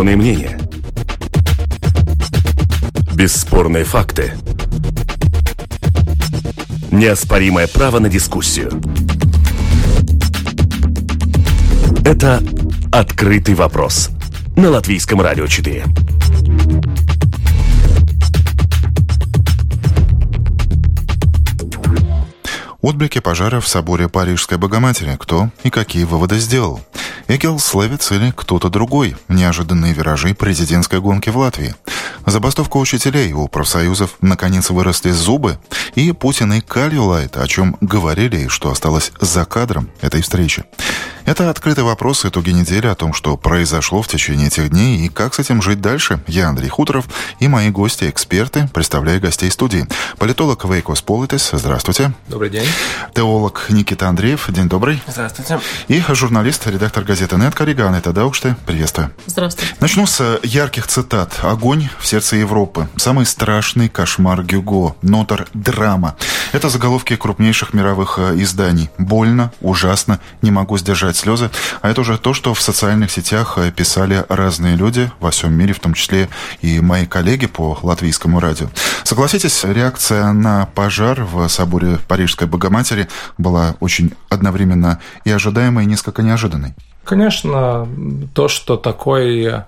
Бесспорные мнения. Бесспорные факты. Неоспоримое право на дискуссию. Это «Открытый вопрос» на Латвийском радио 4. Отблики пожара в соборе Парижской Богоматери. Кто и какие выводы сделал? Эгилс Левитс или кто-то другой? Неожиданные виражи президентской гонки в Латвии. Забастовка учителей у профсоюзов наконец выросли зубы. И Путин и Кальюлайд, о чем говорили и что осталось за кадром этой встречи. Это открытый вопрос итоги недели о том, что произошло в течение этих дней и как с этим жить дальше. Я Андрей Хуторов и мои гости, эксперты, представляю гостей студии. Политолог Вейко Сполитис, здравствуйте. Добрый день. Теолог Никита Андреев, день добрый. Здравствуйте. И журналист, редактор газеты «Нет» Корриган Тадаукште, приветствую. Здравствуйте. Начну с ярких цитат. «Огонь в сердце Европы. Самый страшный кошмар Гюго. Нотер драма». Это заголовки крупнейших мировых э, изданий. Больно, ужасно, не могу сдержать слезы. А это уже то, что в социальных сетях э, писали разные люди во всем мире, в том числе и мои коллеги по латвийскому радио. Согласитесь, реакция на пожар в соборе Парижской Богоматери была очень одновременно и ожидаемой, и несколько неожиданной. Конечно, то, что такой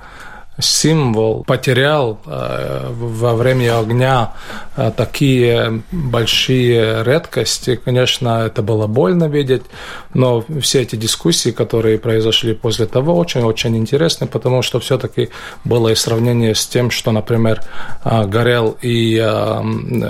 символ потерял э, во время огня э, такие большие редкости. Конечно, это было больно видеть, но все эти дискуссии, которые произошли после того, очень-очень интересны, потому что все-таки было и сравнение с тем, что, например, э, горел и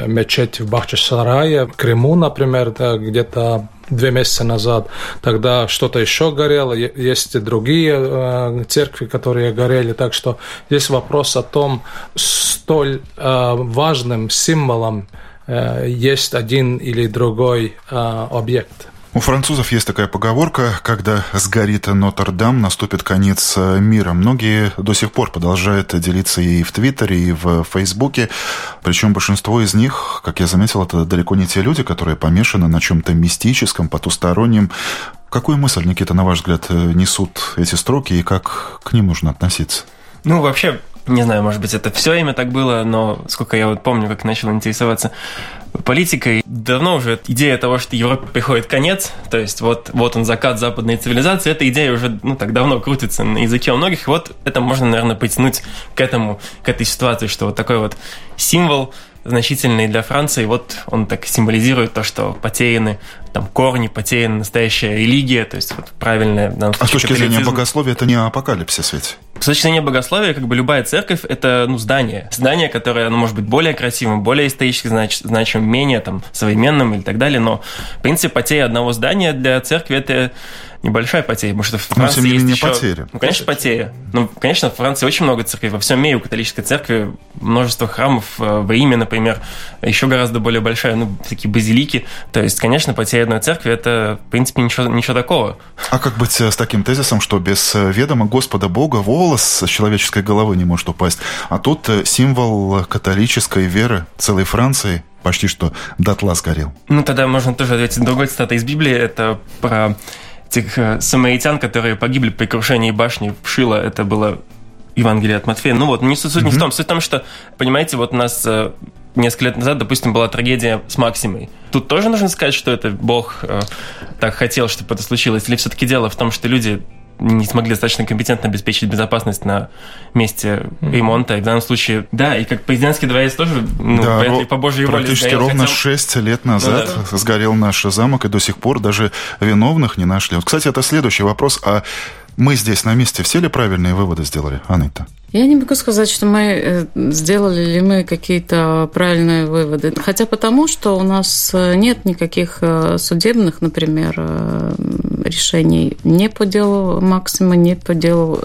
мечеть в Бахчисарае, в Крыму, например, где-то две месяца назад. Тогда что-то еще горело, есть и другие э, церкви, которые горели. Так что здесь вопрос о том, столь э, важным символом э, есть один или другой объект. У французов есть такая поговорка, когда сгорит Нотр-Дам, наступит конец э, мира. Многие до сих пор продолжают делиться и в Твиттере, и в Фейсбуке. Причем большинство из них, как я заметил, это далеко не те люди, которые помешаны на чем-то мистическом, потустороннем. Какую мысль, Никита, на ваш взгляд, э, несут эти строки и как к ним нужно относиться? Ну, вообще, не знаю, может быть, это все время так было, но сколько я вот помню, как начал интересоваться политикой, давно уже идея того, что Европе приходит конец, то есть вот, вот он закат западной цивилизации, эта идея уже ну, так давно крутится на языке у многих, вот это можно, наверное, притянуть к этому, к этой ситуации, что вот такой вот символ значительный для Франции, вот он так символизирует то, что потеряны там корни, потеряна настоящая религия, то есть вот правильная... Случае, а с точки зрения богословия это не апокалипсис ведь? С точки зрения богословия, как бы любая церковь – это ну, здание. Здание, которое оно может быть более красивым, более исторически знач, значимым, менее там, современным или так далее, но, в принципе, потеря одного здания для церкви – это небольшая потеря, потому что в Франции Но, тем не менее, еще... потеря. Ну, конечно, потеря. Ну, конечно, в Франции очень много церквей. Во всем мире у католической церкви множество храмов. Э, в Риме, например, еще гораздо более большая, ну, такие базилики. То есть, конечно, потеря одной церкви – это, в принципе, ничего, ничего такого. А как быть э, с таким тезисом, что без э, ведома Господа Бога волос с человеческой головы не может упасть? А тут символ католической веры целой Франции почти что дотла сгорел. Ну, тогда можно тоже ответить другой цитатой из Библии. Это про тех э, самаритян, которые погибли при крушении башни в Шило, это было Евангелие от Матфея. Ну вот, не суть mm-hmm. не в том. Суть в том, что, понимаете, вот у нас э, несколько лет назад, допустим, была трагедия с Максимой. Тут тоже нужно сказать, что это Бог э, так хотел, чтобы это случилось? Или все-таки дело в том, что люди не смогли достаточно компетентно обеспечить безопасность на месте ремонта. И в данном случае, да, и как президентский дворец тоже, ну, да, по, по божьей воле Практически ровно хотя... 6 лет назад ну, да. сгорел наш замок, и до сих пор даже виновных не нашли. Вот, кстати, это следующий вопрос. А мы здесь на месте все ли правильные выводы сделали, Анита? Я не могу сказать, что мы э, сделали ли мы какие-то правильные выводы. Хотя потому, что у нас э, нет никаких э, судебных, например, решений не по делу Максима, не по делу...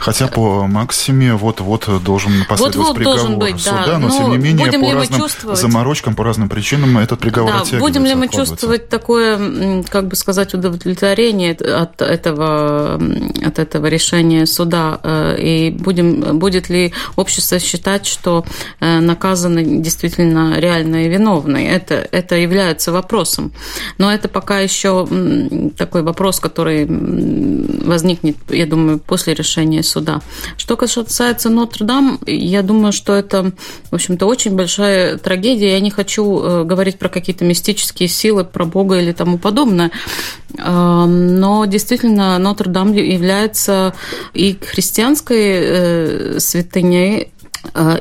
Хотя по Максиме вот-вот должен последовать вот -вот приговор быть, суда, да. но, но тем не менее по разным чувствовать... заморочкам, по разным причинам этот приговор да, Будем ли мы чувствовать такое, как бы сказать, удовлетворение от этого, от этого решения суда, и будем будет ли общество считать, что наказаны действительно реальные виновные. Это, это является вопросом. Но это пока еще такой вопрос, который возникнет, я думаю, после решения суда. Что касается Нотр-Дам, я думаю, что это, в общем-то, очень большая трагедия. Я не хочу э, говорить про какие-то мистические силы, про Бога или тому подобное. Но действительно Нотр-Дам является и христианской э, святыней, Э,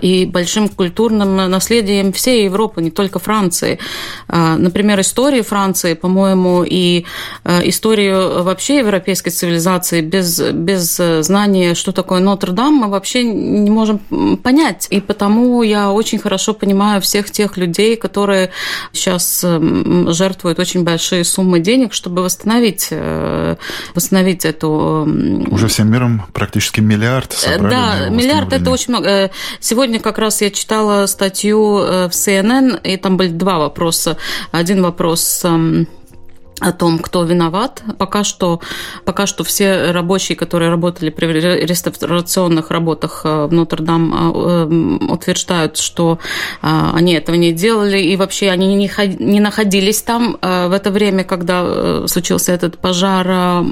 и большим культурным наследием всей Европы, не только Франции. Э, например, истории Франции, по-моему, и э, историю вообще европейской цивилизации без, без знания, что такое Нотр-Дам, мы вообще не можем понять. И потому я очень хорошо понимаю всех тех людей, которые сейчас жертвуют очень большие суммы денег, чтобы восстановить, восстановить эту... Уже всем миром практически миллиард собрали. Да, миллиард – это очень много. Сегодня как раз я читала статью э, в CNN, и там были два вопроса. Один вопрос эм, о том, кто виноват. Пока что, пока что все рабочие, которые работали при реставрационных работах э, в Нотр-Дам, э, э, утверждают, что они этого не делали, и вообще они не находились там в это время, когда случился этот пожар.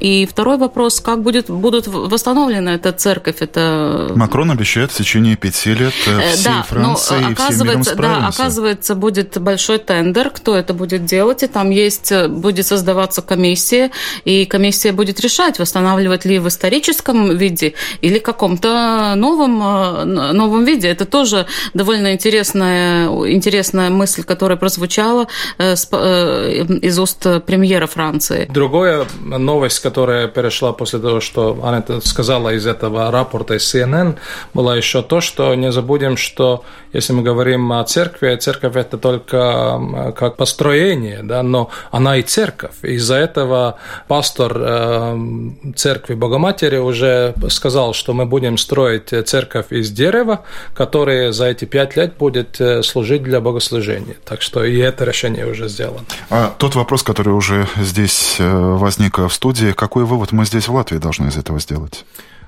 И второй вопрос, как будет, будут восстановлены эта церковь? Это... Макрон обещает в течение пяти лет всей да, Франции но, оказывается, и всем Да, оказывается, будет большой тендер, кто это будет делать, и там есть будет создаваться комиссия, и комиссия будет решать, восстанавливать ли в историческом виде или каком-то новом, э, новом виде. Это тоже довольно интересная, интересная мысль, которая прозвучала э, э, из уст премьера Франции. Другая новость, которая перешла после того, что она сказала из этого рапорта из CNN, была еще то, что не забудем, что если мы говорим о церкви, церковь это только как построение, да, но она и церковь. Из-за этого пастор э, церкви Богоматери уже сказал, что мы будем строить церковь из дерева, которая за эти пять лет будет э, служить для богослужения. Так что и это решение уже сделано. А тот вопрос, который уже здесь э, возник в студии, какой вывод мы здесь в Латвии должны из этого сделать?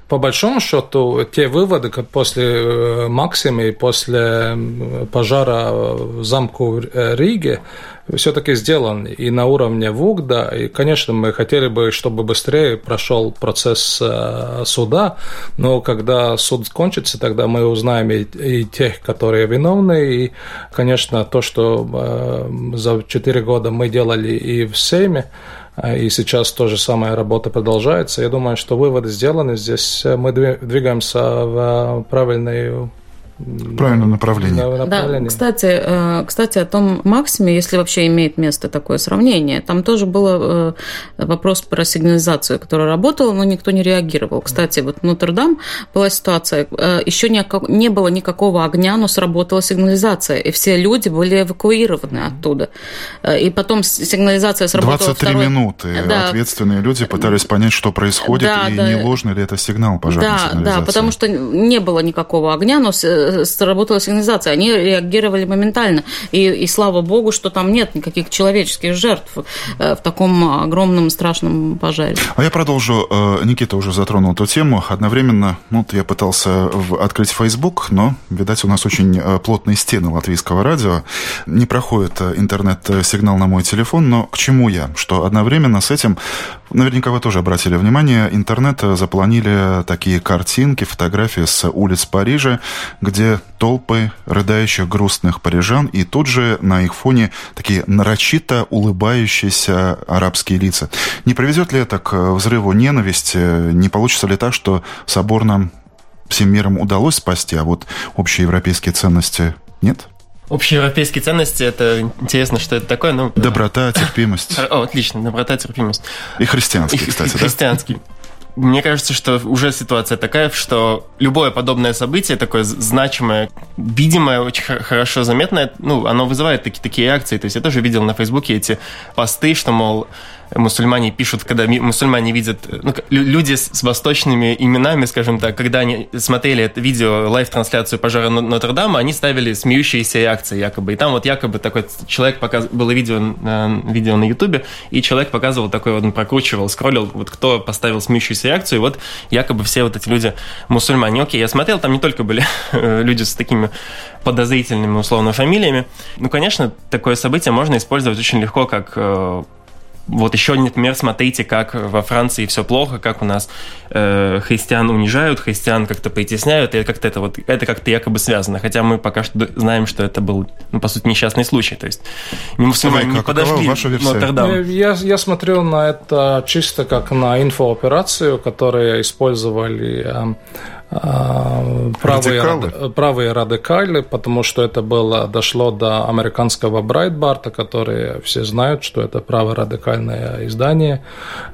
по большому счету, те выводы после э, Максима и после пожара в замку Риге все-таки сделаны и на уровне ВУГДа. И, конечно, мы хотели бы, чтобы быстрее прошел процесс э, суда, но когда суд кончится, тогда мы узнаем и, и тех, которые виновны, и, конечно, то, что за 4 года мы делали и в Сейме, а, и сейчас то же самая работа продолжается. Я думаю, что выводы сделаны. Здесь э, мы двигаемся в э, правильную правильном направлении. Да, кстати, э, кстати, о том максиме, если вообще имеет место такое сравнение, там тоже был э, вопрос про сигнализацию, которая работала, но никто не реагировал. Кстати, вот в Нотр-Дам была ситуация, э, еще не было никакого огня, но сработала сигнализация, и все люди были эвакуированы оттуда. И потом сигнализация сработала 23 второй... минуты да. ответственные люди пытались понять, что происходит, да, и да. не ложный ли это сигнал пожарной да, сигнализации. Да, потому что не было никакого огня, но сработала сигнализация. Они реагировали моментально. И, и слава богу, что там нет никаких человеческих жертв э, в таком огромном страшном пожаре. А я продолжу. Э, Никита уже затронул эту тему. Одновременно, вот я пытался открыть Facebook, но, видать, у нас очень э, плотные стены латвийского радио. Не проходит интернет-сигнал на мой телефон, но к чему я? Что одновременно с этим Наверняка вы тоже обратили внимание, интернет заполонили такие картинки, фотографии с улиц Парижа, где толпы рыдающих грустных парижан, и тут же на их фоне такие нарочито улыбающиеся арабские лица. Не приведет ли это к взрыву ненависти? Не получится ли так, что собор нам всем миром удалось спасти, а вот общие европейские ценности нет? Общеевропейские ценности, это интересно, что это такое. Ну, доброта, терпимость. О, отлично, доброта, терпимость. И христианский, кстати, и, да? Христианский. Мне кажется, что уже ситуация такая, что любое подобное событие, такое значимое, видимое, очень хорошо заметное, ну, оно вызывает такие, такие реакции. То есть я тоже видел на Фейсбуке эти посты, что, мол, мусульмане пишут, когда мусульмане видят, ну, люди с восточными именами, скажем так, когда они смотрели это видео, live-трансляцию пожара Нотр-Дама, они ставили смеющиеся реакции якобы. И там вот якобы такой человек показ... было видео, видео на Ютубе, и человек показывал такой, вот он прокручивал, скроллил, вот кто поставил смеющуюся реакцию, и вот якобы все вот эти люди мусульмане. Окей, я смотрел, там не только были люди с такими подозрительными, условно, фамилиями. Ну, конечно, такое событие можно использовать очень легко как э, вот еще, например, смотрите, как во Франции все плохо, как у нас э, христиан унижают, христиан как-то притесняют, и как-то это вот это как-то якобы связано. Хотя мы пока что знаем, что это был, ну, по сути, несчастный случай. То есть не мусульмане не подошли ваша Нотр-Дам. Я, я смотрел на это чисто как на инфооперацию, которую использовали э, правые, радикалы. правые радикалы, потому что это было, дошло до американского Брайтбарта, которые все знают, что это праворадикальное издание.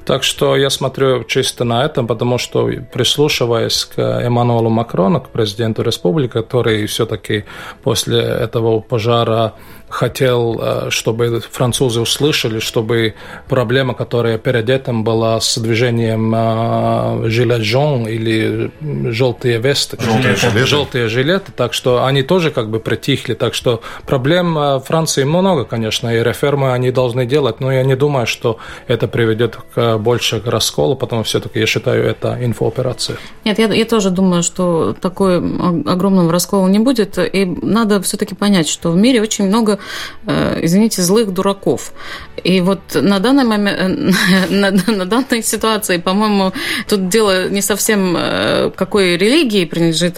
Так что я смотрю чисто на это, потому что прислушиваясь к Эммануэлу Макрону, к президенту республики, который все-таки после этого пожара хотел, э, чтобы французы услышали, чтобы проблема, которая перед этим была с движением жилет жон или желтые весты, желтые жилеты. желтые жилеты, так что они тоже как бы притихли, так что проблем э, Франции много, конечно, и реформы они должны делать, но я не думаю, что это приведет к больше к расколу, потому все-таки я считаю это инфооперация. Нет, я, я тоже думаю, что такой огромного раскола не будет, и надо все-таки понять, что в мире очень много Э, извините, злых дураков. И вот на данный момент, э, на, на данной ситуации, по-моему, тут дело не совсем э, какой религии принадлежит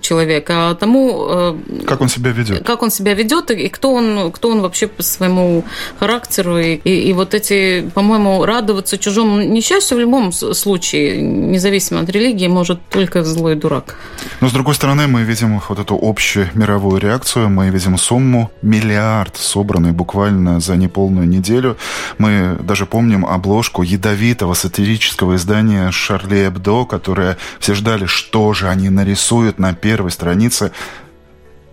человек, а тому, как он себя ведет, как он себя ведет и кто он, кто он вообще по своему характеру и, и, вот эти, по-моему, радоваться чужому несчастью в любом случае, независимо от религии, может только злой дурак. Но с другой стороны, мы видим вот эту общую мировую реакцию, мы видим сумму миллиард миллиард, собранный буквально за неполную неделю. Мы даже помним обложку ядовитого сатирического издания «Шарли Эбдо», которое все ждали, что же они нарисуют на первой странице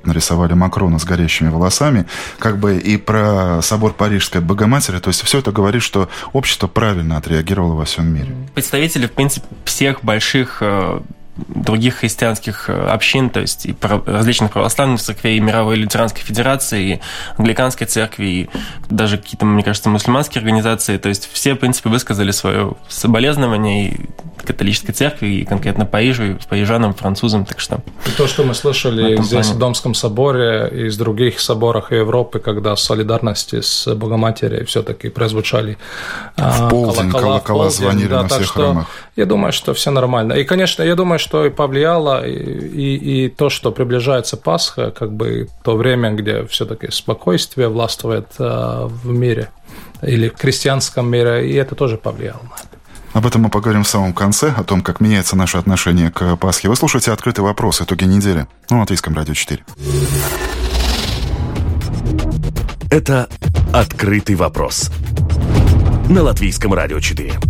нарисовали Макрона с горящими волосами, как бы и про собор Парижской Богоматери. То есть все это говорит, что общество правильно отреагировало во всем мире. Представители, в принципе, всех больших э, других христианских э, общин, то есть и различных православных церквей, и мировой лютеранской федерации, и англиканской церкви, и даже какие-то, мне кажется, мусульманские организации. То есть все, в принципе, высказали свое соболезнование и католической церкви, и конкретно Парижу, и парижанам, французам, так что... И то, что мы слышали в здесь, плане. в Домском соборе, и из других соборах Европы, когда в солидарности с Богоматерью все-таки прозвучали а, в полдень, колокола, колокола звонили да, на всех храмах. Я думаю, что все нормально. И, конечно, я думаю, что и повлияло, и, и, и то, что приближается Пасха, как бы то время, где все-таки спокойствие властвует э, в мире или в крестьянском мире, и это тоже повлияло на это. Об этом мы поговорим в самом конце, о том, как меняется наше отношение к Пасхе. Вы слушаете «Открытый вопрос. Итоги недели» на Латвийском радио 4. Это «Открытый вопрос» на Латвийском радио 4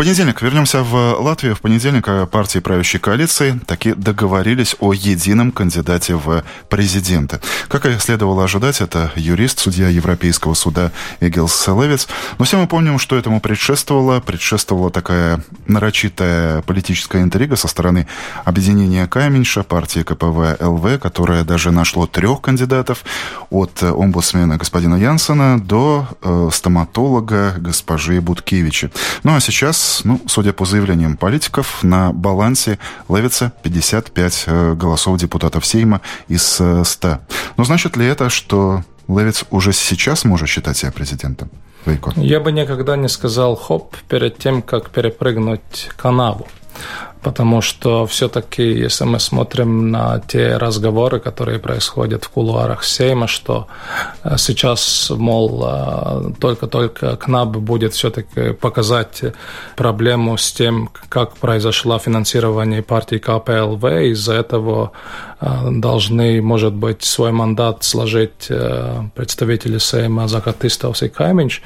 понедельник вернемся в Латвию. В понедельник партии правящей коалиции таки договорились о едином кандидате в президенты. Как и следовало ожидать, это юрист, судья Европейского суда Эгилс Левиц. Но все мы помним, что этому предшествовало. Предшествовала такая нарочитая политическая интрига со стороны объединения Каменьша, партии КПВ ЛВ, которое даже нашло трех кандидатов от омбудсмена господина Янсена до э, стоматолога госпожи Буткевича. Ну а сейчас ну, судя по заявлениям политиков, на балансе ловится 55 э, голосов депутатов Сейма из 100. Э, Но значит ли это, что Левиц уже сейчас может считать себя президентом? Вейко? Я бы никогда не сказал хоп перед тем, как перепрыгнуть канаву потому что все-таки, если мы смотрим на те разговоры, которые происходят в кулуарах Сейма, что э, сейчас, мол, э, только-только КНАБ будет все-таки показать проблему с тем, как произошло финансирование партии КПЛВ, из-за этого должны, может быть, свой мандат сложить представители Сейма Закатыстовс и Каменч.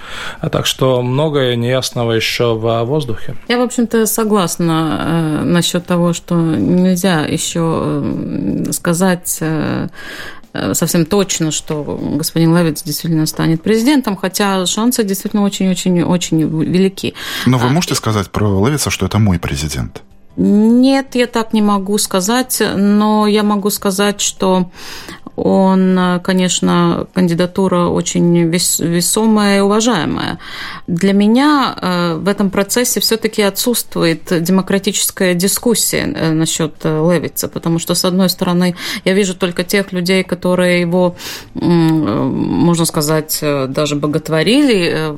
Так что многое неясного еще в воздухе. Я, в общем-то, согласна насчет того, что нельзя еще сказать совсем точно, что господин Левиц действительно станет президентом, хотя шансы действительно очень-очень-очень велики. Но вы а, можете сказать про Левица, что это мой президент? Нет, я так не могу сказать, но я могу сказать, что он, конечно, кандидатура очень весомая и уважаемая. Для меня э, в этом процессе все-таки отсутствует демократическая дискуссия э, насчет э, Левица, потому что, с одной стороны, я вижу только тех людей, которые его, можно сказать, даже боготворили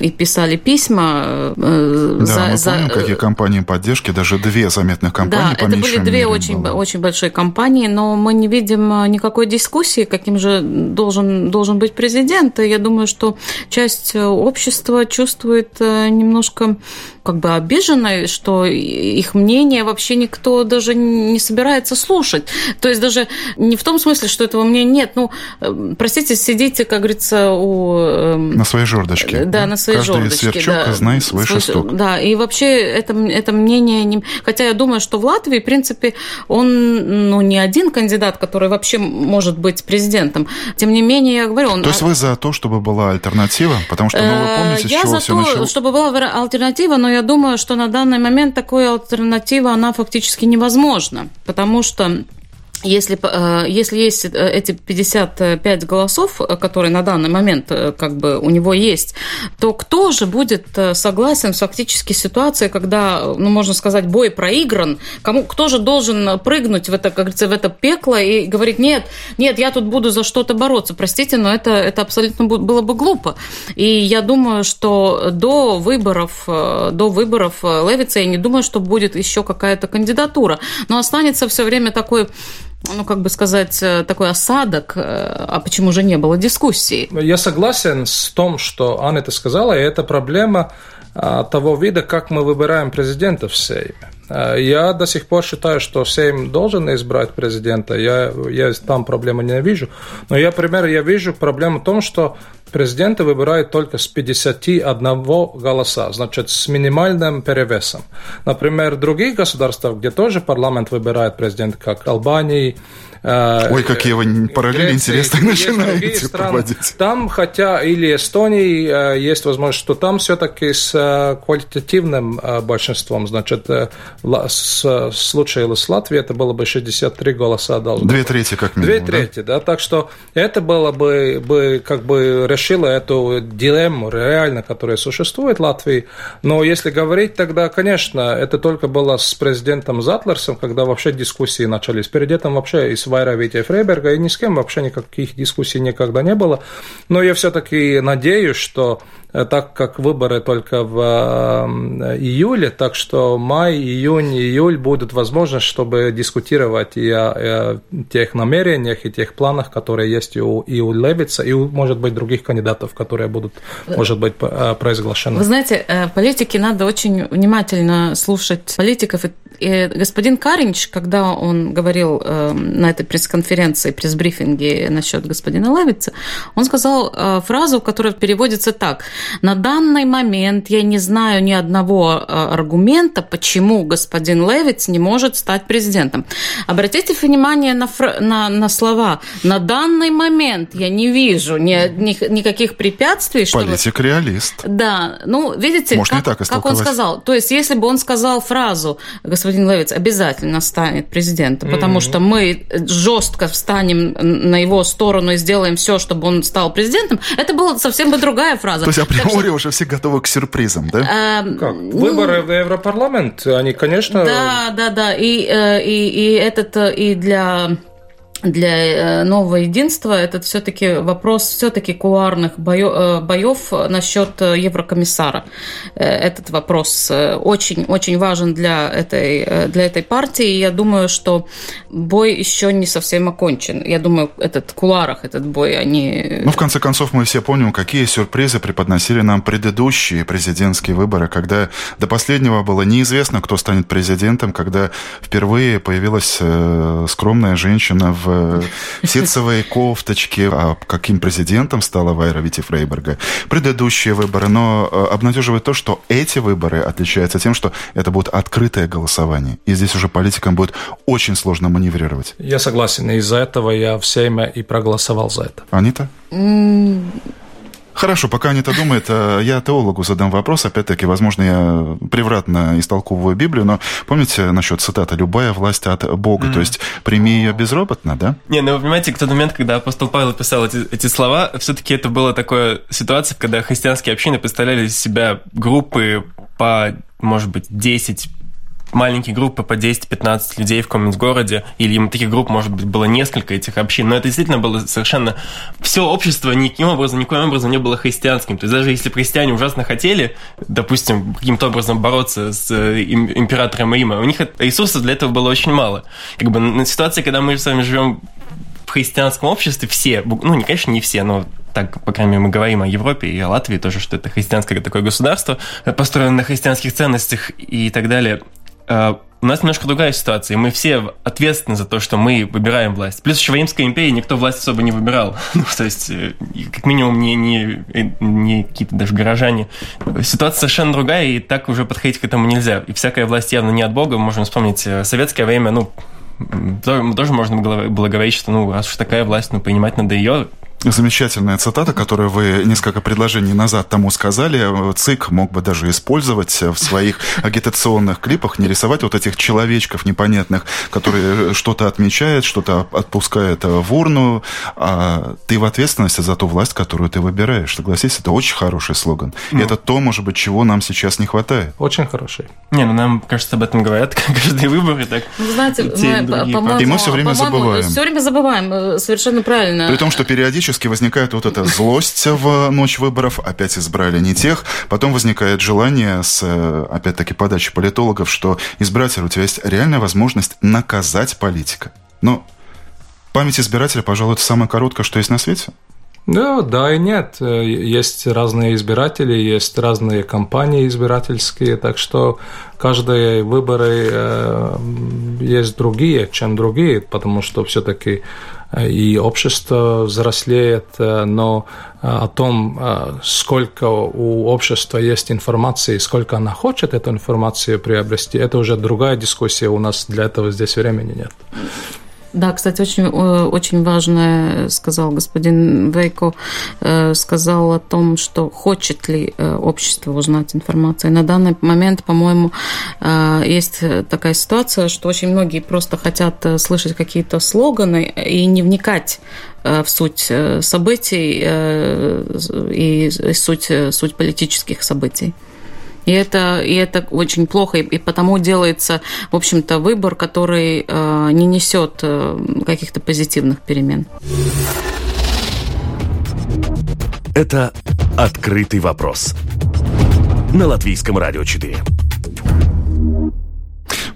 и писали письма. Да, за, мы за... помним, какие компании поддержки, даже две заметных компании. Да, это были две очень, очень большие компании компании, но мы не видим э, никакой дискуссии, каким же должен, должен быть президент. И я думаю, что часть э, общества чувствует э, немножко как бы обиженной, что их мнение вообще никто даже не собирается слушать. То есть даже не в том смысле, что этого мнения нет. Ну, простите, сидите, как говорится, у... Эм, на своей жердочке. Да, на своей Каждый жердочке. сверчок да, знает свой, свой шесток. Да, и вообще это, это мнение... Не... Хотя я думаю, что в Латвии, в принципе, он ну, не один кандидат, который вообще может быть президентом. Тем не менее, я говорю... Он... То есть вы за то, чтобы была альтернатива? Потому что, ну, вы помните, с я чего за все то, началось? чтобы была альтернатива, но я думаю, что на данный момент такой альтернатива, она фактически невозможна, потому что если, э, если есть э, эти 55 голосов, э, которые на данный момент как бы у него есть, то кто же будет согласен с фактически ситуацией, когда, ну, можно сказать, бой проигран, кому, кто же должен прыгнуть в это, как говорится, в это пекло и говорить, нет, нет, я тут буду за что-то бороться, простите, но это, это абсолютно было бы глупо. И я думаю, что до выборов, до выборов Левица, я не думаю, что будет еще какая-то кандидатура, но останется все время такой ну, как бы сказать, э, такой осадок, э, а почему же не было дискуссии? Я согласен с том, что Анна это сказала, и это проблема а, того вида, как мы выбираем президента в Сейме. А, я до сих пор считаю, что Сейм должен избрать президента. Я, я там проблемы не вижу. Но я, например, я вижу проблему в том, что президента выбирают только с 51 голоса, значит, с минимальным перевесом. Например, других государствах, где тоже парламент выбирает президента, как Албании, Э, Ой, какие вы параллели интересные начинаете проводить. Там, хотя или Эстонии э, есть возможность, что там все-таки с э, квалитативным большинством, значит, с случае с Латвией это было бы 63 голоса должно Две трети как минимум. Две трети, да? да, так что это было бы, бы как бы решило эту дилемму реально, которая существует в Латвии. Но если говорить, тогда, конечно, это только было с президентом Затлерсом, когда вообще дискуссии начались. Перед этим вообще и с Вайра Витя Фрейберга, и ни с кем вообще никаких дискуссий никогда не было. Но я все-таки надеюсь, что э, так как выборы только в э, июле, так что май, июнь, июль будут возможность, чтобы дискутировать и о, тех намерениях, и тех планах, которые есть и у, и у Левица, и у, может быть, других кандидатов, которые будут, может быть, э, произглашены. Вы знаете, политики надо очень внимательно слушать политиков и и господин Каринч, когда он говорил э, на этой пресс-конференции, пресс-брифинге насчет господина Левица, он сказал э, фразу, которая переводится так. На данный момент я не знаю ни одного э, аргумента, почему господин Левиц не может стать президентом. Обратите внимание на, фр... на, на слова. На данный момент я не вижу ни, ни, никаких препятствий. Политик-реалист. Да, ну, видите, Может, как, так как он сказал. То есть, если бы он сказал фразу, господин господин Левиц обязательно станет президентом, mm-hmm. потому что мы жестко встанем на его сторону и сделаем все, чтобы он стал президентом, это была совсем бы другая фраза. То есть априори что... уже все готовы к сюрпризам, да? А, как? Ну, Выборы в Европарламент, они, конечно... Да, да, да, и, э, и, и этот, э, и для для э, нового единства это все-таки вопрос все-таки кулуарных боев, боев насчет еврокомиссара. Э, этот вопрос очень-очень э, важен для этой, для этой партии. И я думаю, что бой еще не совсем окончен. Я думаю, этот в кулуарах этот бой, они... Ну, в конце концов, мы все помним, какие сюрпризы преподносили нам предыдущие президентские выборы, когда до последнего было неизвестно, кто станет президентом, когда впервые появилась скромная женщина в в ситцевой кофточке. А каким президентом стала Вайра Вити Фрейберга? Предыдущие выборы. Но э, обнадеживает то, что эти выборы отличаются тем, что это будет открытое голосование. И здесь уже политикам будет очень сложно маневрировать. Я согласен. Из-за этого я всеми и проголосовал за это. Анита? Хорошо, пока Анита думает, э, я теологу задам вопрос. Опять-таки, возможно, я превратно истолковываю Библию, но помните насчет цитаты «любая власть от Бога», mm. то есть прими ее безропотно, да? Не, ну вы понимаете, в тот момент, когда апостол Павел писал эти, эти слова, все-таки это была такая ситуация, когда христианские общины представляли из себя группы по, может быть, 10 маленькие группы по 10-15 людей в каком-нибудь городе, или им таких групп, может быть, было несколько этих общин, но это действительно было совершенно... Все общество никаким образом, никаким образом не было христианским. То есть даже если христиане ужасно хотели, допустим, каким-то образом бороться с э, императором Рима, у них ресурсов для этого было очень мало. Как бы на ситуации, когда мы с вами живем в христианском обществе, все, ну, не, конечно, не все, но так, по крайней мере, мы говорим о Европе и о Латвии тоже, что это христианское такое государство, построено на христианских ценностях и так далее. Э, у нас немножко другая ситуация, мы все ответственны за то, что мы выбираем власть. Плюс еще в Римской империи никто власть особо не выбирал. Ну, то есть, э, как минимум, не, не, не какие-то даже горожане. Ситуация совершенно другая, и так уже подходить к этому нельзя. И всякая власть явно не от Бога. Можем вспомнить э, советское время, ну, тоже можно было говорить, что, ну, раз уж такая власть, ну, принимать надо ее, Замечательная цитата, которую вы несколько предложений назад тому сказали. ЦИК мог бы даже использовать в своих агитационных клипах, не рисовать вот этих человечков непонятных, которые что-то отмечают, что-то отпускают в урну, а ты в ответственности за ту власть, которую ты выбираешь. Согласись, это очень хороший слоган. И ну. это то, может быть, чего нам сейчас не хватает. Очень хороший. Не, ну нам, кажется, об этом говорят каждые выборы. Так, ну, знаете, мы, по-моему, и мы все время забываем. Все время забываем, совершенно правильно. При том, что периодически периодически возникает вот эта злость в ночь выборов, опять избрали не тех, потом возникает желание с, опять-таки, подачи политологов, что избиратель, у тебя есть реальная возможность наказать политика. Но память избирателя, пожалуй, это самое короткое, что есть на свете. Да, да и нет. Есть разные избиратели, есть разные кампании избирательские, так что каждые выборы э, есть другие, чем другие, потому что все-таки и общество взрослеет, э, но э, о том, э, сколько у общества есть информации, сколько она хочет эту информацию приобрести, это уже другая дискуссия, у нас для этого здесь времени нет. Да, кстати, очень, очень важное сказал господин Вейко, э, сказал о том, что хочет ли э, общество узнать информацию. На данный момент, по-моему, э, есть такая ситуация, что очень многие просто хотят слышать какие-то слоганы и не вникать в суть событий и суть, суть политических событий. И это, и это очень плохо, и, и потому делается, в общем-то, выбор, который э, не несет э, каких-то позитивных перемен. Это «Открытый вопрос» на Латвийском радио 4.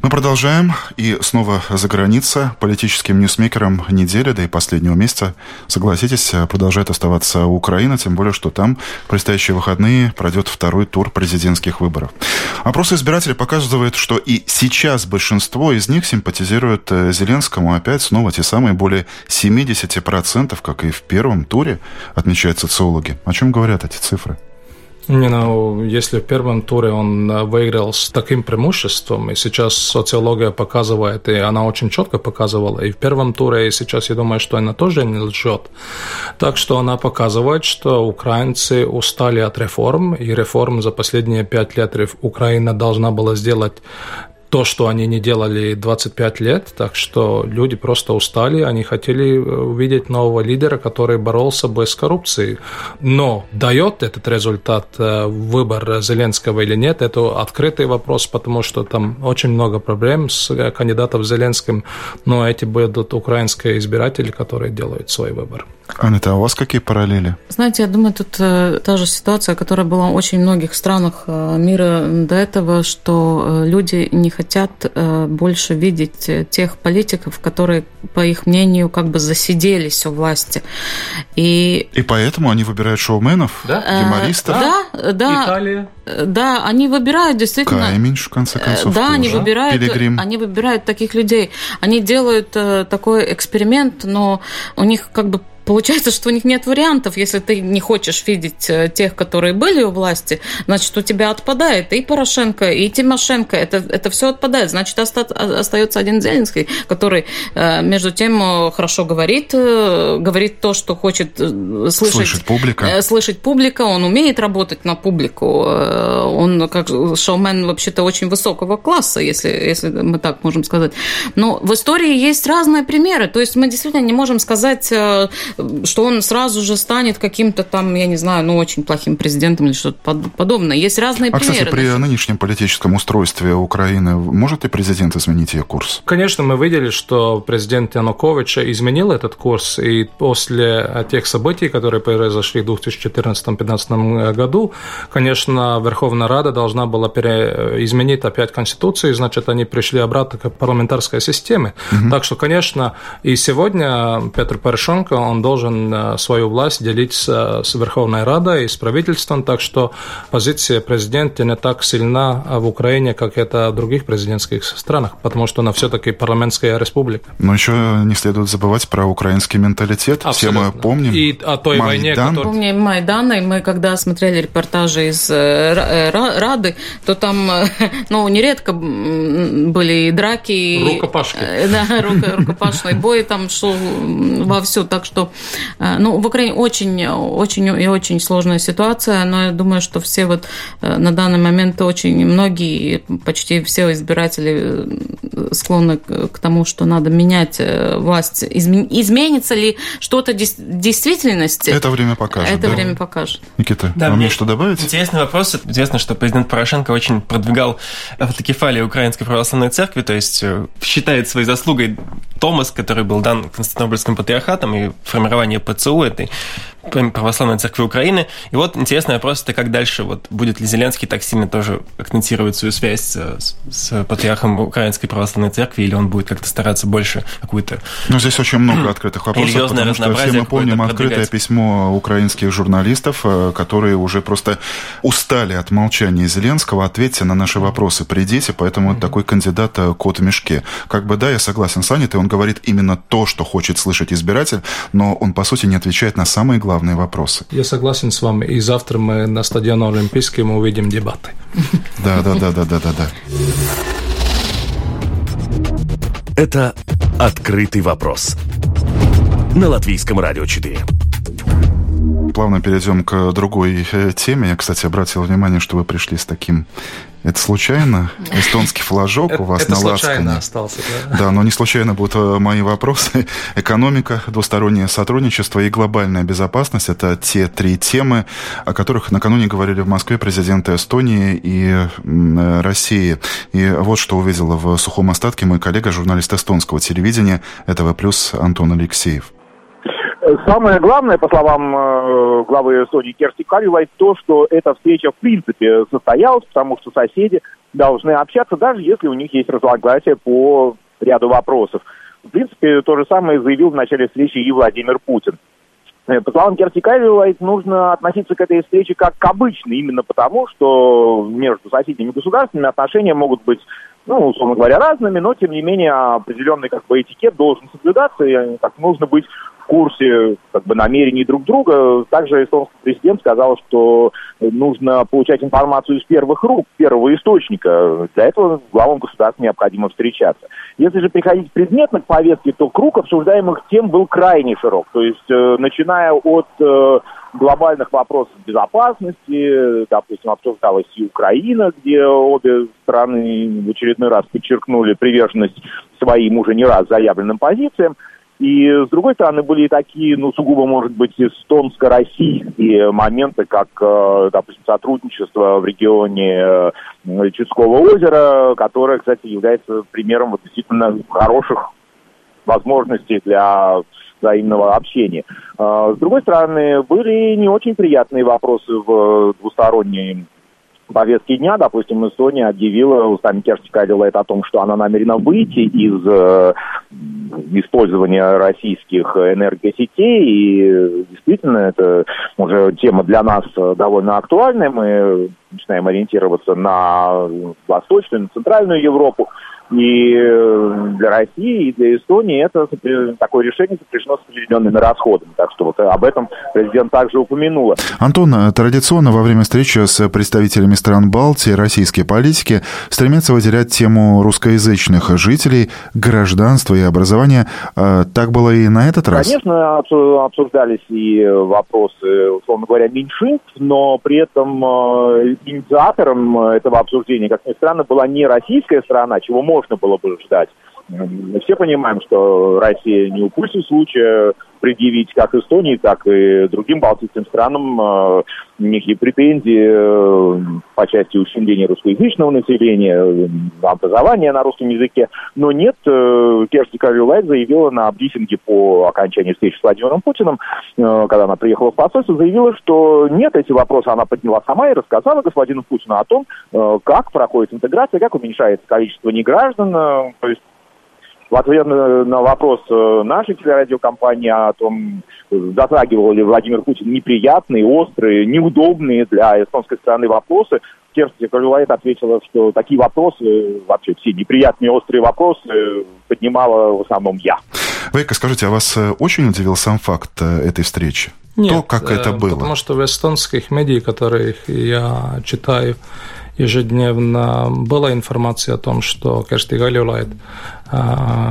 Мы продолжаем. И снова за граница. Политическим ньюсмейкером недели, да и последнего месяца, согласитесь, продолжает оставаться Украина, тем более, что там в предстоящие выходные пройдет второй тур президентских выборов. Опросы избирателей показывают, что и сейчас большинство из них симпатизируют э, Зеленскому. Опять снова те самые более 70%, как и в первом туре, отмечают социологи. О чем говорят эти цифры? Не, ну, если в первом туре он э, выиграл с таким преимуществом, и сейчас социология показывает, и она очень четко показывала, и в первом туре, и сейчас я думаю, что она тоже не лжет. Так что она показывает, что украинцы устали от реформ, и реформ за последние пять лет Украина должна была сделать то, что они не делали 25 лет, так что люди просто устали, они хотели э, увидеть нового лидера, который боролся бы с коррупцией. Но дает этот результат э, выбор Зеленского или нет, это открытый вопрос, потому что там очень много проблем с э, кандидатом Зеленским, но эти будут украинские избиратели, которые делают свой выбор. Анита, а у вас какие параллели? Знаете, я думаю, тут та же ситуация, которая была в очень многих странах мира до этого, что люди не хотят хотят э, больше видеть тех политиков, которые, по их мнению, как бы засиделись у власти. И, и поэтому они выбирают шоуменов, да? юмористов. Да, да. Италия. Да, они выбирают действительно... Кайминш, в конце концов, Да, тоже. они выбирают, Пилигрим. они выбирают таких людей. Они делают такой эксперимент, но у них как бы Получается, что у них нет вариантов. Если ты не хочешь видеть э, тех, которые были у власти, значит, у тебя отпадает и Порошенко, и Тимошенко. Это, это все отпадает. Значит, остается один Зеленский, который, э, между тем, э, хорошо говорит, говорит то, что хочет слышать, слышать публика. Слышать публика. Он умеет работать на публику. Он как шоумен вообще-то очень высокого класса, если, если мы так можем сказать. Но в истории есть разные примеры. То есть мы действительно не можем сказать что он сразу же станет каким-то там, я не знаю, ну, очень плохим президентом или что-то подобное. Есть разные а, примеры. кстати, при нынешнем политическом устройстве Украины может ли президент изменить ее курс? Конечно, мы видели, что президент Янукович изменил этот курс, и после тех событий, которые произошли в 2014-2015 году, конечно, Верховная Рада должна была изменить опять Конституцию, значит, они пришли обратно к парламентарской системе. Угу. Так что, конечно, и сегодня Петр Порошенко, он должен э, свою власть делить с, с Верховной Радой и с правительством, так что позиция президента не так сильна в Украине, как это в других президентских странах, потому что она все-таки парламентская республика. Но еще не следует забывать про украинский менталитет. Абсолютно. Все мы помним. И о той Майдан. войне, которая... Помним Майдан, и мы когда смотрели репортажи из э, э, Рады, то там, ну, нередко были и драки. Рукопашки. Да, рукопашный бой там шел вовсю, так что ну, в Украине очень, очень и очень сложная ситуация, но я думаю, что все вот э, на данный момент очень многие, почти все избиратели э, склонны к тому, что надо менять власть. Изменится ли что-то в действительности? Это время покажет. Это да? время покажет. Никита, да, вам есть что добавить? Интересный вопрос. Известно, что президент Порошенко очень продвигал автокефалию Украинской православной церкви, то есть считает своей заслугой Томас, который был дан Константинопольским патриархатом и формирование ПЦУ этой православной церкви Украины. И вот интересный вопрос, это как дальше, вот будет ли Зеленский так сильно тоже акцентировать свою связь с, с патриархом Украинской православной церкви, или он будет как-то стараться больше какую-то... Ну, здесь очень много открытых вопросов, потому что все мы помним открытое письмо украинских журналистов, э, которые уже просто устали от молчания Зеленского. Ответьте на наши вопросы, придите, поэтому mm-hmm. такой кандидат э, кот в мешке. Как бы, да, я согласен с Аней, он говорит именно то, что хочет слышать избиратель, но он, по сути, не отвечает на самые главные вопросы. Я согласен с вами. И завтра мы на стадионе Олимпийский мы увидим дебаты. Да, да, да, да, да, да, да. Это «Открытый вопрос» на Латвийском радио 4 плавно перейдем к другой э, теме. Я, кстати, обратил внимание, что вы пришли с таким это случайно? Эстонский флажок у вас это на случайно остался, да? Да, но не случайно будут э, мои вопросы. Экономика, двустороннее сотрудничество и глобальная безопасность – это те три темы, о которых накануне говорили в Москве президенты Эстонии и э, России. И вот что увидела в сухом остатке мой коллега, журналист эстонского телевидения ЭТВ+, Антон Алексеев. Самое главное, по словам э, главы Эстонии Керсти Калювай, то, что эта встреча в принципе состоялась, потому что соседи должны общаться, даже если у них есть разногласия по ряду вопросов. В принципе, то же самое заявил в начале встречи и Владимир Путин. Э, по словам Керсти Калювай, нужно относиться к этой встрече как к обычной, именно потому, что между соседними государствами отношения могут быть ну, условно говоря, разными, но, тем не менее, определенный как бы этикет должен соблюдаться, и как нужно быть в курсе как бы, намерений друг друга. Также эстонский президент сказал, что нужно получать информацию из первых рук, первого источника. Для этого главам государств необходимо встречаться. Если же приходить предметно к повестке, то круг обсуждаемых тем был крайне широк. То есть, э, начиная от э, глобальных вопросов безопасности, допустим, обсуждалась и Украина, где обе страны в очередной раз подчеркнули приверженность своим уже не раз заявленным позициям. И, с другой стороны, были такие, ну, сугубо, может быть, эстонско-российские моменты, как, э, допустим, сотрудничество в регионе э, Чудского озера, которое, кстати, является примером вот, действительно хороших возможностей для взаимного общения. А, с другой стороны, были не очень приятные вопросы в двусторонней повестке дня. Допустим, Эстония объявила устами Керсти Кайлилайт о том, что она намерена выйти из э, использования российских энергосетей. И действительно, это уже тема для нас довольно актуальная. Мы начинаем ориентироваться на Восточную, на Центральную Европу. И э, для России, и для Эстонии это такое решение сопряжено с определенными расходами. Так что вот об этом президент также упомянула. Антон, э, традиционно во время встречи с представителями стран Балтии российские политики стремятся выделять тему русскоязычных жителей, гражданства и образования. Э, так было и на этот раз? Конечно, обсуждались и вопросы, условно говоря, меньшинств, но при этом инициатором этого обсуждения, как ни странно, была не российская сторона, чего можно можно было бы ждать. Мы все понимаем, что Россия не упустит случая предъявить как Эстонии, так и другим балтийским странам э, некие претензии э, по части ущемления русскоязычного населения, э, образования на русском языке. Но нет, Керсти Кавилайт заявила на брифинге по окончании встречи с Владимиром Путиным, когда она приехала в посольство, заявила, что нет, эти вопросы она подняла сама и рассказала господину Путину о том, как проходит интеграция, как уменьшается количество неграждан, то есть в ответ на, на вопрос э, нашей телерадиокомпании о том, затрагивал ли Владимир Путин неприятные, острые, неудобные для эстонской страны вопросы, Керсти Калюлайт ответила, что такие вопросы, вообще все неприятные, острые вопросы поднимала в основном я. Вейка, скажите, а вас э, очень удивил сам факт э, этой встречи? Нет, То, как это было? потому что в эстонских медиа, которые я читаю, ежедневно была информация о том, что Керсти Галюлайт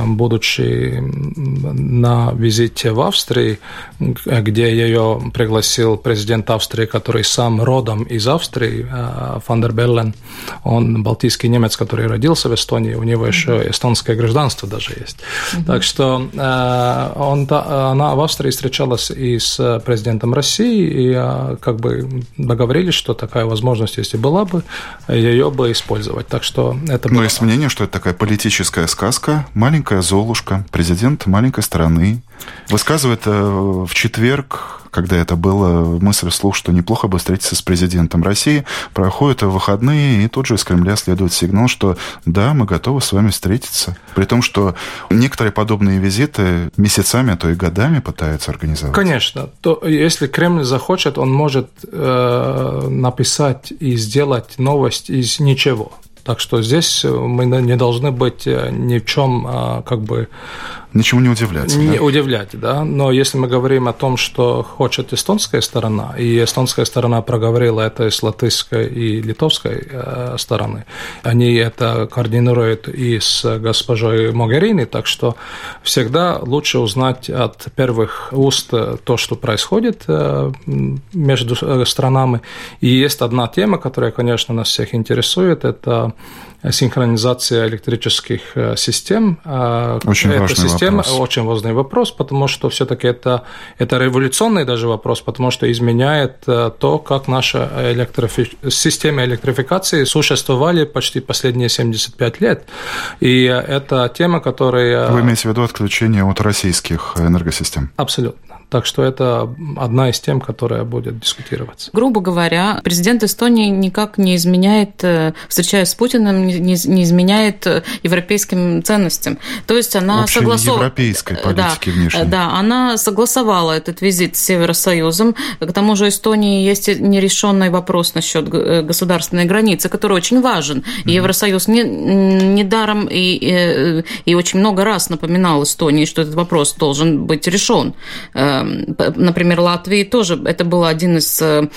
будучи на визите в Австрии, где ее пригласил президент Австрии, который сам родом из Австрии, а, Фандер Беллен, он балтийский немец, который родился в Эстонии, у него еще эстонское гражданство даже есть. Mm-hmm. Так что а, он, она в Австрии встречалась и с президентом России, и как бы договорились, что такая возможность, если была бы, ее бы использовать. Так что это Но было... есть мнение, что это такая политическая сказка, маленькая Золушка, президент маленькой страны, высказывает э, в четверг, когда это было, мысль вслух, что неплохо бы встретиться с президентом России. Проходят выходные, и тут же из Кремля следует сигнал, что да, мы готовы с вами встретиться. При том, что некоторые подобные визиты месяцами, а то и годами пытаются организовать. Конечно. То, если Кремль захочет, он может э, написать и сделать новость из ничего. Так что здесь мы не должны быть э, ни в чем а, как бы Ничему не удивляться. Не да? удивлять, да. Но если мы говорим о том, что хочет эстонская сторона, и эстонская сторона проговорила это с латышской и литовской э, стороны, они это координируют и с госпожой Могерини, так что всегда лучше узнать от первых уст то, что происходит э, между э, странами. И есть одна тема, которая, конечно, нас всех интересует, это синхронизация электрических э, систем. А, очень Эта важный система вопрос. очень важный вопрос, потому что все-таки это, это революционный даже вопрос, потому что изменяет э, то, как наша электрофи... система электрификации существовали почти последние 75 лет. И это тема, которая... Вы имеете в виду отключение от российских энергосистем? Абсолютно. Так что это одна из тем, которая будет дискутироваться. Грубо говоря, президент Эстонии никак не изменяет, э, встречаясь с Путиным, не, не изменяет э, европейским ценностям. То есть она согласовала... европейской политики да, внешней. Да, она согласовала этот визит с Евросоюзом. К тому же Эстонии есть нерешенный вопрос насчет э, государственной границы, который очень важен. Mm-hmm. Евросоюз не, недаром и, и, и очень много раз напоминал Эстонии, что этот вопрос должен быть решен например, Латвии тоже это был один из э,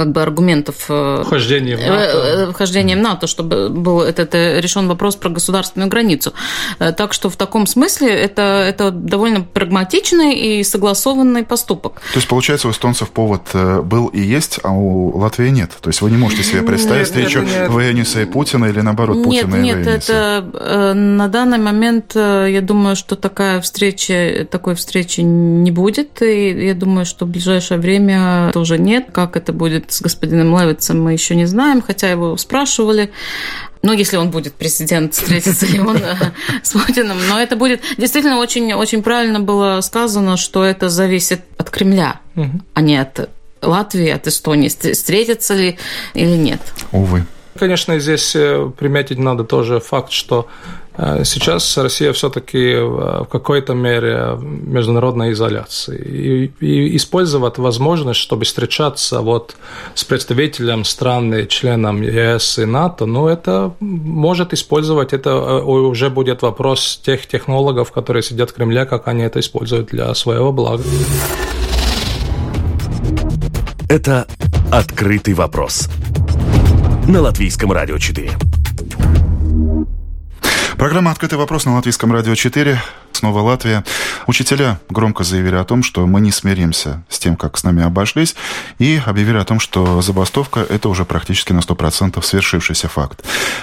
как бы аргументов э, вхождения в НАТО. Э, вхождения в НАТО, чтобы был этот решен вопрос про государственную границу. Так что в таком смысле это, это довольно прагматичный и согласованный поступок. То есть, получается, у эстонцев повод был и есть, а у Латвии нет. То есть вы не можете себе представить нет, встречу нет, и Путина или наоборот Путина нет, и Нет, нет, это на данный момент я думаю, что такая встреча, такой встречи не будет. И я думаю, что в ближайшее время тоже нет. Как это будет с господином Левицем мы еще не знаем, хотя его спрашивали. Ну, если он будет президент, встретится ли он э, с Путиным. Но это будет действительно очень, очень правильно было сказано, что это зависит от Кремля, а не от Латвии от Эстонии? Встретятся ли или нет? Увы. Конечно, здесь э, приметить надо тоже факт, что сейчас Россия все-таки в какой-то мере международной изоляции. И, и использовать возможность, чтобы встречаться вот с представителем страны, членом ЕС и НАТО, ну, это может использовать, это э, уже будет вопрос тех технологов, которые сидят в Кремле, как они это используют для своего блага. Это «Открытый вопрос» на Латвийском радио 4. Программа «Открытый вопрос» на Латвийском радио 4. Снова Латвия. Учителя громко заявили о том, что мы не смиримся с тем, как с нами обошлись, и объявили о том, что забастовка – это уже практически на 100% свершившийся факт.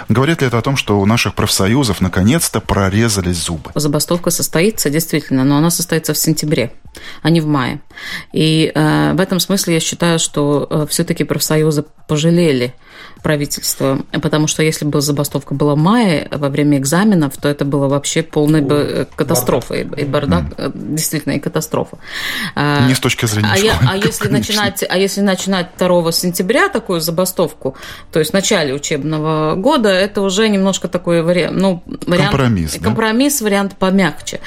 Говорит ли это о том, что у наших профсоюзов наконец-то прорезались зубы? Забастовка состоится, действительно, но она состоится в сентябре, а не в мае. И э, в этом смысле я считаю, что э, все-таки профсоюзы пожалели правительство, потому что если бы забастовка была в мае во время экзаменов, то это было вообще полной бы э, катастрофой и бардак, mm. действительно и катастрофа. Не с точки зрения а, школы, я, а если начинать, а если начинать 2 сентября такую забастовку, то есть в начале учебного года, это уже немножко такой вариант, ну вариант компромисс, да? компромисс, вариант помягче.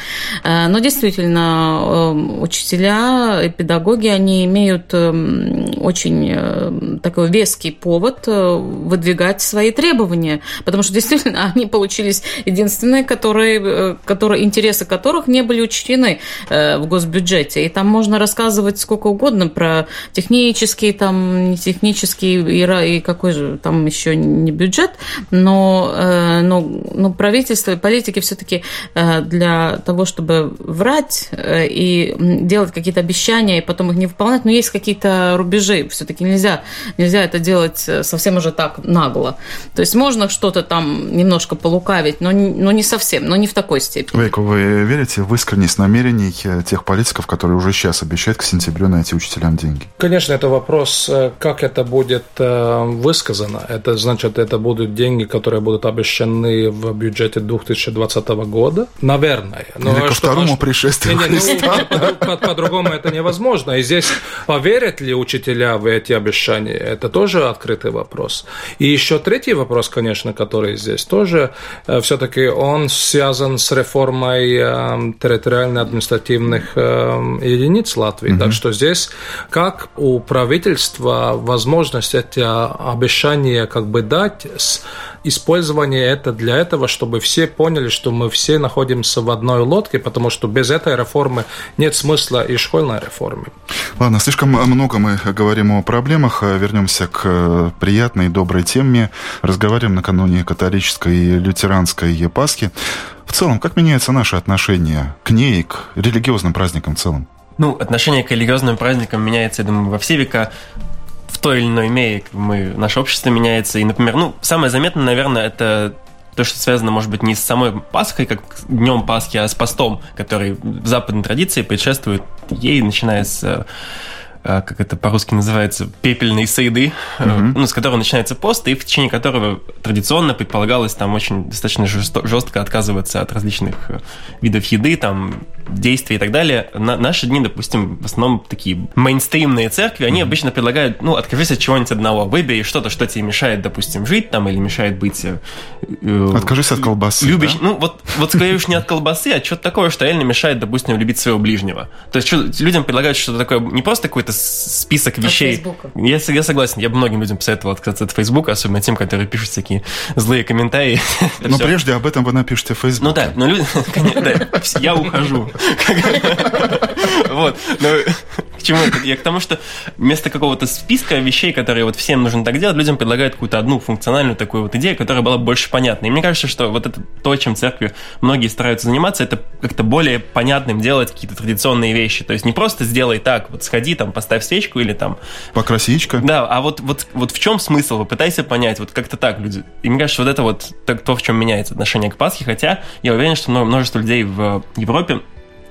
Э, но действительно учителя и педагоги они имеют эм, очень такой веский повод выдвигать свои требования, потому что действительно они получились единственные, которые, э, которые, интересы которых не были учтены э, в госбюджете. И там можно рассказывать сколько угодно про технический, там, не технический и, и какой же там еще не бюджет, но, э, но, но правительство и политики все-таки для того, чтобы врать и делать какие-то обещания, и потом их не выполнять, но есть какие-то рубежи. Все-таки нельзя, нельзя это делать совсем уже так нагло. То есть можно что-то там немножко полукавить, но, но не совсем, но не в такой степени. Вейко, вы верите в искренность намерений э, тех политиков, которые уже сейчас обещают к сентябрю найти учителям деньги? Конечно, это вопрос, э, как это будет э, высказано. Это значит, это будут деньги, которые будут обещаны в бюджете 2020 года? Наверное. Но Или ко что, второму пришествию не, не, ну, По-другому это невозможно. И здесь поверят ли учителя в эти обещания, это тоже открытый вопрос. И еще третий вопрос, конечно, который здесь тоже, э, все-таки он связан с реформой э, территориально-административных э, единиц Латвии. Mm-hmm. Так что здесь, как у правительства возможность эти обещания как бы дать с использование это для этого, чтобы все поняли, что мы все находимся в одной лодке, потому что без этой реформы нет смысла и школьной реформы. Ладно, слишком много мы говорим о проблемах. Вернемся к приятной, доброй теме. Разговариваем накануне католической и лютеранской Пасхи. В целом, как меняется наше отношение к ней к религиозным праздникам в целом? Ну, отношение к религиозным праздникам меняется, я думаю, во все века в той или иной мере мы, наше общество меняется. И, например, ну, самое заметное, наверное, это то, что связано, может быть, не с самой Пасхой, как днем Пасхи, а с постом, который в западной традиции предшествует ей, начиная с а, как это по-русски называется, пепельной сайды, mm-hmm. ну, с которого начинается пост, и в течение которого традиционно предполагалось там очень достаточно жестко отказываться от различных э, видов еды, там, действий и так далее. На наши дни, допустим, в основном такие мейнстримные церкви, они mm-hmm. обычно предлагают, ну, откажись от чего-нибудь одного, выбери что-то, что тебе мешает, допустим, жить там, или мешает быть... Э, откажись от колбасы, любишь, да? Ну, вот, вот скорее уж не от колбасы, а что-то такое, что реально мешает, допустим, любить своего ближнего. То есть людям предлагают что-то такое, не просто какой-то какой-то список вещей. Я, я согласен, я бы многим людям посоветовал отказаться от Фейсбука, особенно тем, которые пишут всякие злые комментарии. Но прежде об этом вы напишите в Фейсбуке. Ну да, но люди, я ухожу. Вот, но к чему это? Я к тому, что вместо какого-то списка вещей, которые вот всем нужно так делать, людям предлагают какую-то одну функциональную такую вот идею, которая была больше понятна. И мне кажется, что вот это то, чем церкви многие стараются заниматься, это как-то более понятным делать какие-то традиционные вещи. То есть не просто сделай так, вот сходи там, поставь свечку или там... Покрась яичко. Да, а вот, вот, вот в чем смысл? Попытайся понять, вот как-то так люди. И мне кажется, вот это вот то, в чем меняется отношение к Пасхе, хотя я уверен, что множество людей в Европе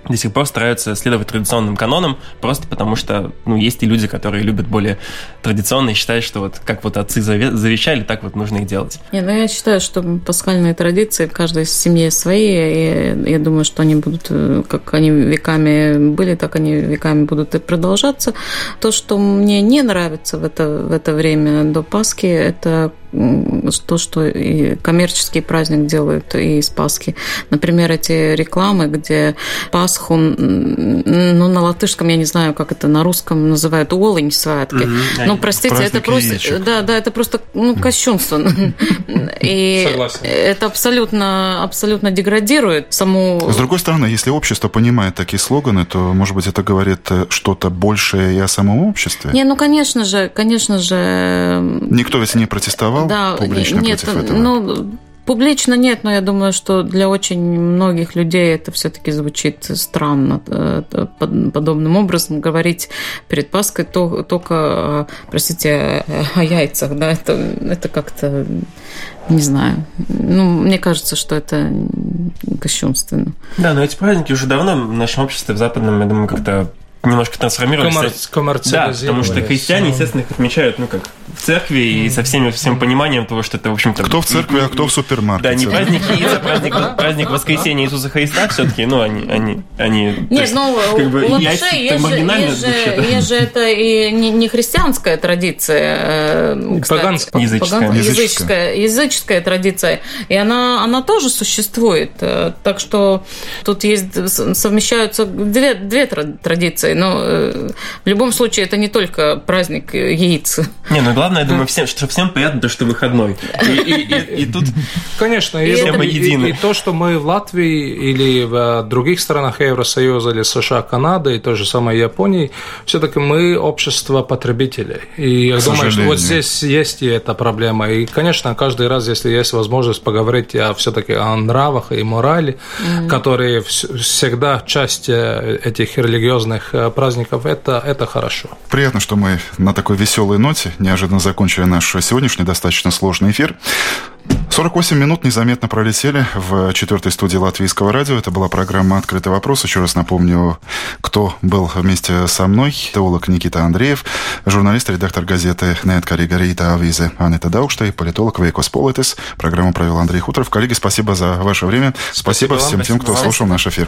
до сих пор стараются следовать традиционным канонам, просто потому что, ну, есть и люди, которые любят более традиционно и считают, что вот как вот отцы завещали, так вот нужно и делать. Не, ну я считаю, что пасхальные традиции в каждой семье свои, и я думаю, что они будут, э, как они веками были, так они веками будут и продолжаться. То, что мне не нравится в это, в это время до Пасхи, это то, что и коммерческий праздник делают и из Пасхи. Например, эти рекламы, где Пасху, ну, на латышском, я не знаю, как это на русском называют, Уоллинь святки. Mm-hmm. Ну, простите, Праздник это просто, яичек. да, да, это просто, ну, кощунство. И Согласен. это абсолютно, абсолютно деградирует саму... С другой стороны, если общество понимает такие слоганы, то, может быть, это говорит э, что-то большее и о самом обществе? Не, ну, конечно же, конечно же... Никто ведь не протестовал голосовал да, публично нет, против этого? Ну, Публично нет, но я думаю, что для очень многих людей это все-таки звучит странно э, подобным образом говорить перед Пасхой то, только, простите, о яйцах, да, это, это как-то, не знаю, ну, мне кажется, что это кощунственно. Да, но эти праздники уже давно в нашем обществе, в западном, я думаю, как-то немножко трансформировались. Коммер... Да, потому что христиане, естественно, их отмечают, ну, как в церкви и со всеми всем пониманием того, что это, в общем-то... Кто в церкви, а кто в супермаркете. Да, не праздник Иисуса, праздник, праздник воскресения Иисуса Христа все-таки, ну, они... они, они Нет, ну, как бы, у есть, же, есть, же, есть же это и не, не христианская традиция, э, кстати, Поганская. Языческая. Поган... языческая. Языческая традиция. И она, она тоже существует. Э, так что тут есть, совмещаются две, две традиции. Но э, в любом случае это не только праздник яиц. Не, ну главное, я думаю, всем, что всем приятно, то, что выходной. И, и, и, и тут Конечно, и, это, и, и то, что мы в Латвии или в других странах Евросоюза или США, Канады и то же самое Японии, все-таки мы общество потребителей. И я думаю, что вот здесь есть и эта проблема. И, конечно, каждый раз, если есть возможность поговорить о, все-таки о нравах и морали, mm-hmm. которые всегда часть э, этих религиозных э, праздников, это, это хорошо. Приятно, что мы на такой веселой ноте неожиданно закончили наш сегодняшний достаточно сложный эфир. 48 минут незаметно пролетели в четвертой студии Латвийского радио. Это была программа «Открытый вопрос». Еще раз напомню, кто был вместе со мной. Теолог Никита Андреев, журналист, редактор газеты «Neatkarīgā Rīta Avīze» Анита Даукште, политолог Вейко Сполитис. Программу провел Андрей Хуторов. Коллеги, спасибо за ваше время. Спасибо, спасибо всем вам, тем, кто спасибо. слушал наш эфир.